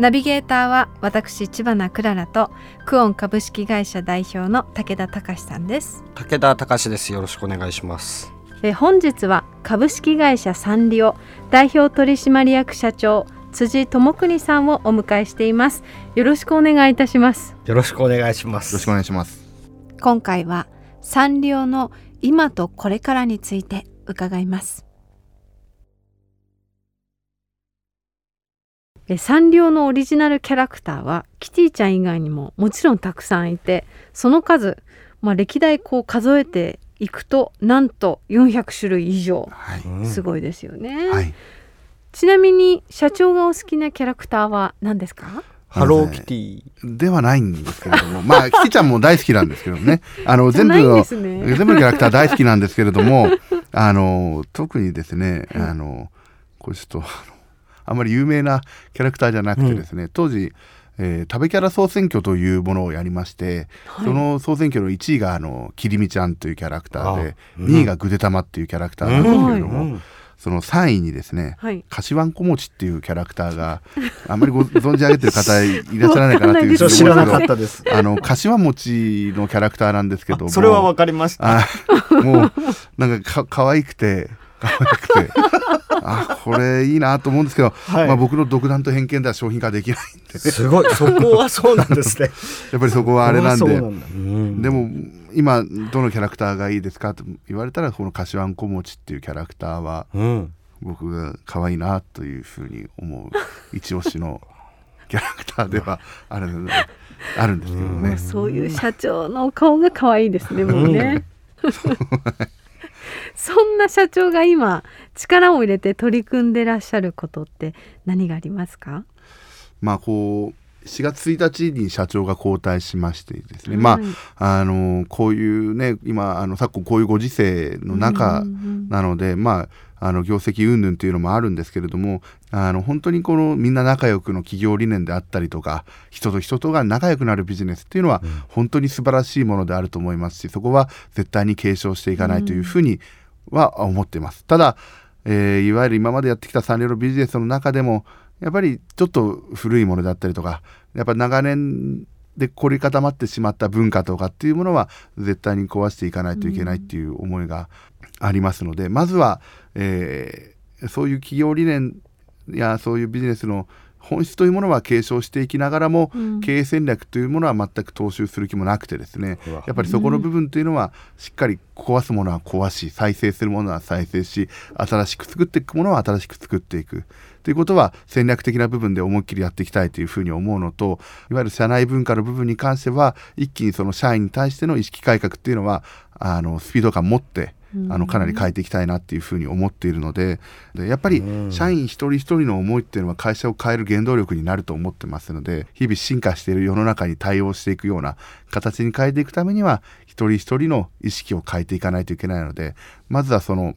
ナビゲーターは私千葉なクララとクオン株式会社代表の武田隆さんです。武田隆です。よろしくお願いします。え本日は株式会社サンリオ代表取締役社長辻智邦さんをお迎えしています。よろしくお願いいたします。よろしくお願いします。よろしくお願いします。今回はサンリオの今とこれからについて伺いますサンリオのオリジナルキャラクターはキティちゃん以外にももちろんたくさんいてその数、まあ、歴代こう数えていくとなんと400種類以上はい。すごいですよね、はい。ちなみに社長がお好きなキャラクターは何ですか？ハローキティではないんですけれども、まあ、キティちゃんも大好きなんですけどね。あの、全部の、ね全部のキャラクター大好きなんですけれども、あの、特にですね、あの、これちょっと、あまり有名なキャラクターじゃなくてですね、当時、えー食べキャラ総選挙というものをやりまして、はい。その総選挙の1位があのきりみちゃんというキャラクターで、あうん。2位がぐでたまっていうキャラクターなんですけれども、うん。その3位にですね、はい。かしわんこ餅っていうキャラクターが あんまりご存じ上げてる方いらっしゃらないかなっていうふうに知らなかですけったです。どあのかしわ餅のキャラクターなんですけどもそれはわかりました。あもうなんかか可愛くて可愛くてあこれいいなと思うんですけど、はい。まあ、僕の独断と偏見では商品化できないんで、すごい。そこはそうなんですね。やっぱりそこはあれなんで。んだ。うん。でも今どのキャラクターがいいですかと言われたらこのかしわんこ餅っていうキャラクターはうん。僕が可愛いなというふうに思う一押しのキャラクターではあるあるんですけどね。そういう社長のお顔が可愛いですねもうね そんな社長が今力を入れて取り組んでらっしゃることって何がありますか？まあこう4月1日に社長が交代しましてですね、まはい。ああのこういうね今あの昨今こういうご時世の中うんうんなので、まああの業績云々というのもあるんですけれどもあの本当にこのみんな仲良くの企業理念であったりとか人と人とが仲良くなるビジネスっていうのは本当に素晴らしいものであると思いますしそこは絶対に継承していかないというふうには思っています。ただ、えーいわゆる今までやってきたサンリオのビジネスの中でもやっぱりちょっと古いものだったりとかやっぱ長年で凝り固まってしまった文化とかっていうものは絶対に壊していかないといけないっていう思いがありますので、まずは、えーそういう企業理念やそういうビジネスの本質というものは継承していきながらも、うん。経営戦略というものは全く踏襲する気もなくてですねやっぱりそこの部分というのはしっかり壊すものは壊し再生するものは再生し新しく作っていくものは新しく作っていく。ということは戦略的な部分で思いっきりやっていきたいというふうに思うのといわゆる社内文化の部分に関しては一気にその社員に対しての意識改革っていうのはあのスピード感持ってあのかなり変えていきたいなっていうふうに思っているのででやっぱりうん。社員一人一人の思いっていうのは会社を変える原動力になると思ってますので日々進化している世の中に対応していくような形に変えていくためには一人一人の意識を変えていかないといけないのでまずはその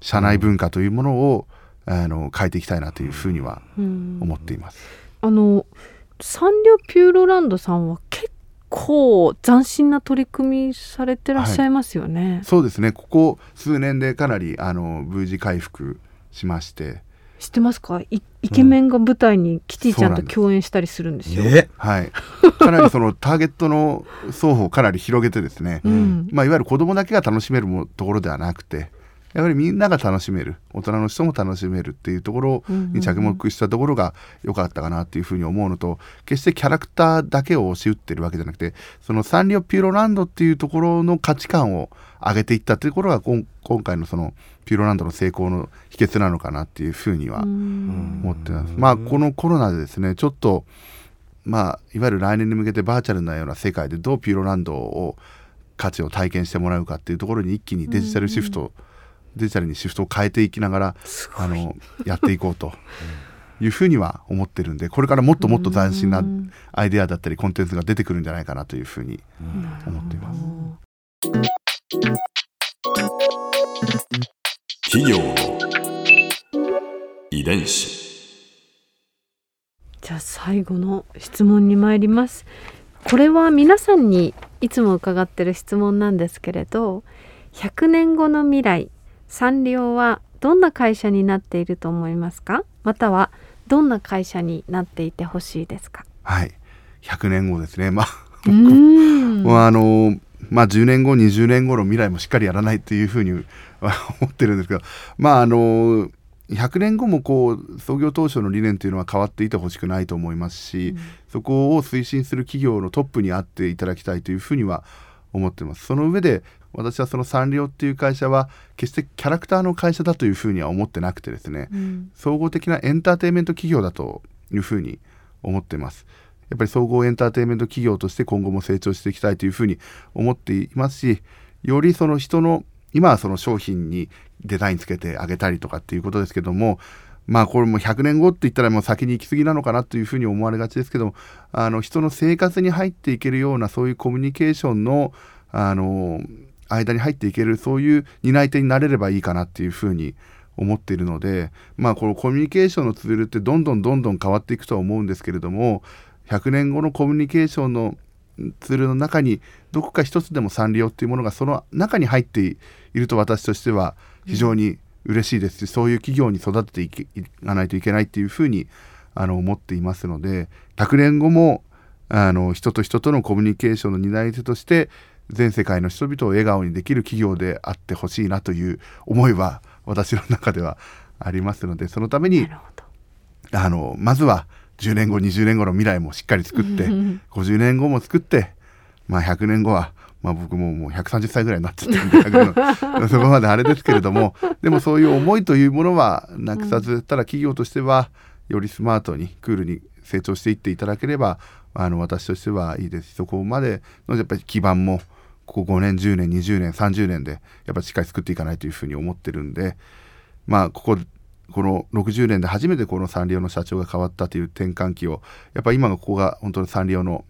社内文化というものを、あの変えていきたいなというふうにはうん。思っています。あのサンリオピューロランドさんは結構斬新な取り組みされてらっしゃいますよね、そうですね。ここ数年でかなりあの V 字回復しまして。知ってますか？イイケメンが舞台にキティちゃんと共演したりするんですよ、え？はい、かなりそのターゲットの双方をかなり広げてですね、うん。まあ、いわゆる子供だけが楽しめるもところではなくてやはりみんなが楽しめる大人の人も楽しめるっていうところに着目したところが良かったかなっていうふうに思うのと決してキャラクターだけを押し打ってるわけじゃなくてそのサンリオピューロランドっていうところの価値観を上げていったというところが今回のそのピューロランドの成功の秘訣なのかなっていうふうにはうん思ってます。まあこのコロナでですねちょっとまあいわゆる来年に向けてバーチャルなような世界でどうピューロランドを価値を体験してもらうかっていうところに一気にデジタルシフト、デジタルにシフトを変えていきながらあのやっていこうと。いうふうには思ってるんでこれからもっともっと斬新なアイデアだったりコンテンツが出てくるんじゃないかなというふうに思っています。企業の遺伝子。じゃあ最後の質問に参ります。これは皆さんにいつも伺ってる質問なんですけれど100年後の未来サンリオはどんな会社になっていると思いますか？またはどんな会社になっていてほしいですか？はい。100年後ですね。まあ あのまあ10年後20年後の未来もしっかりやらないというふうに思ってるんですけど。まああの100年後もこう創業当初の理念というのは変わっていてほしくないと思いますし、うん。そこを推進する企業のトップにあっていただきたいというふうには思ってます。その上で私はそのサンリオっていう会社は決してキャラクターの会社だというふうには思ってなくてですね、うん総合的なエンターテインメント企業だというふうに思ってます。やっぱり総合エンターテインメント企業として今後も成長していきたいというふうに思っていますしよりその人の今はその商品にデザインつけてあげたりとかっていうことですけどもまあこれも100年後って言ったらもう先に行き過ぎなのかなというふうに思われがちですけどもあの人の生活に入っていけるようなそういうコミュニケーションのあの間に入っていけるそういう担い手になれればいいかなっていうふうに思っているのでまあこのコミュニケーションのツールってどんどんどんどん変わっていくとは思うんですけれども100年後のコミュニケーションのツールの中にどこか一つでもサンリオっていうものがその中に入っていると私としては非常に嬉しいです。し、そういう企業に育てていかないといけないっていうふうにあの思っていますので100年後もあの人と人とのコミュニケーションの担い手として全世界の人々を笑顔にできる企業であってほしいなという思いは私の中ではありますのでそのためにあのまずは10年後20年後の未来もしっかり作ってうん。50年後も作って、まあ、100年後は、まあ、僕ももう130歳ぐらいになっちゃってるんで100年そこまであれですけれどもでもそういう思いというものはなくさず、ただ企業としてはよりスマートにクールに成長していっていただければあの私としてはいいです。しそこまでのやっぱり基盤もここ5年10年20年30年でやっぱりしっかり作っていかないというふうに思ってるんでまあこここの60年で初めてこのサンリオの社長が変わったという転換期をやっぱり今のここが本当にサンリオの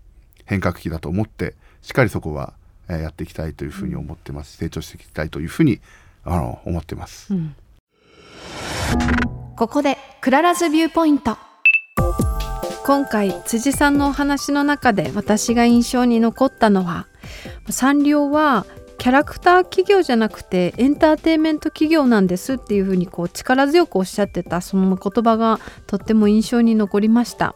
変革期だと思ってしっかりそこはやっていきたいというふうに思ってます、成長していきたいというふうにあの思ってます。うん。ここで Clara's Viewpoint。今回辻さんのお話の中で私が印象に残ったのはサンリオはキャラクター企業じゃなくてエンターテインメント企業なんですっていうふうにこう力強くおっしゃってたその言葉がとっても印象に残りました。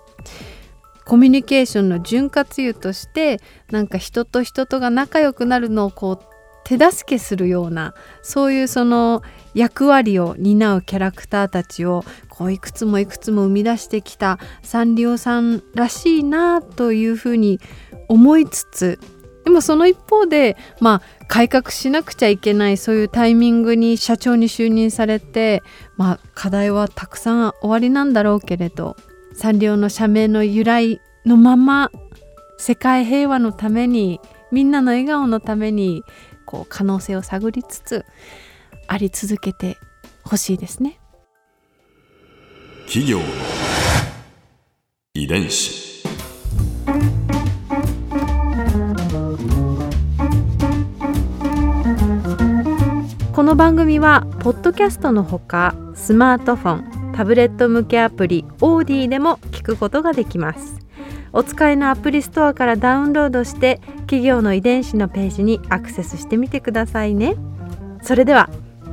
コミュニケーションの潤滑油としてなんか人と人とが仲良くなるのをこう手助けするようなそういうその役割を担うキャラクターたちをこういくつもいくつも生み出してきたサンリオさんらしいなというふうに思いつつでもその一方でまあ改革しなくちゃいけないそういうタイミングに社長に就任されてまあ課題はたくさんおありなんだろうけれどサンリオの社名の由来のまま世界平和のためにみんなの笑顔のためにこう可能性を探りつつあり続けてほしいですね。企業の遺伝子この番組はポッドキャストのほかスマートフォンタブレット向けアプリオーディでも聞くことができますお使いのアプリストアからダウンロードして企業の遺伝子のページにアクセスしてみてくださいね。それでは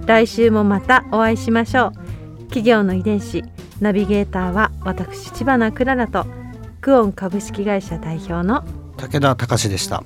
来週もまたお会いしましょう。企業の遺伝子ナビゲーターは私千葉なクララとクオン株式会社代表の武田隆でした。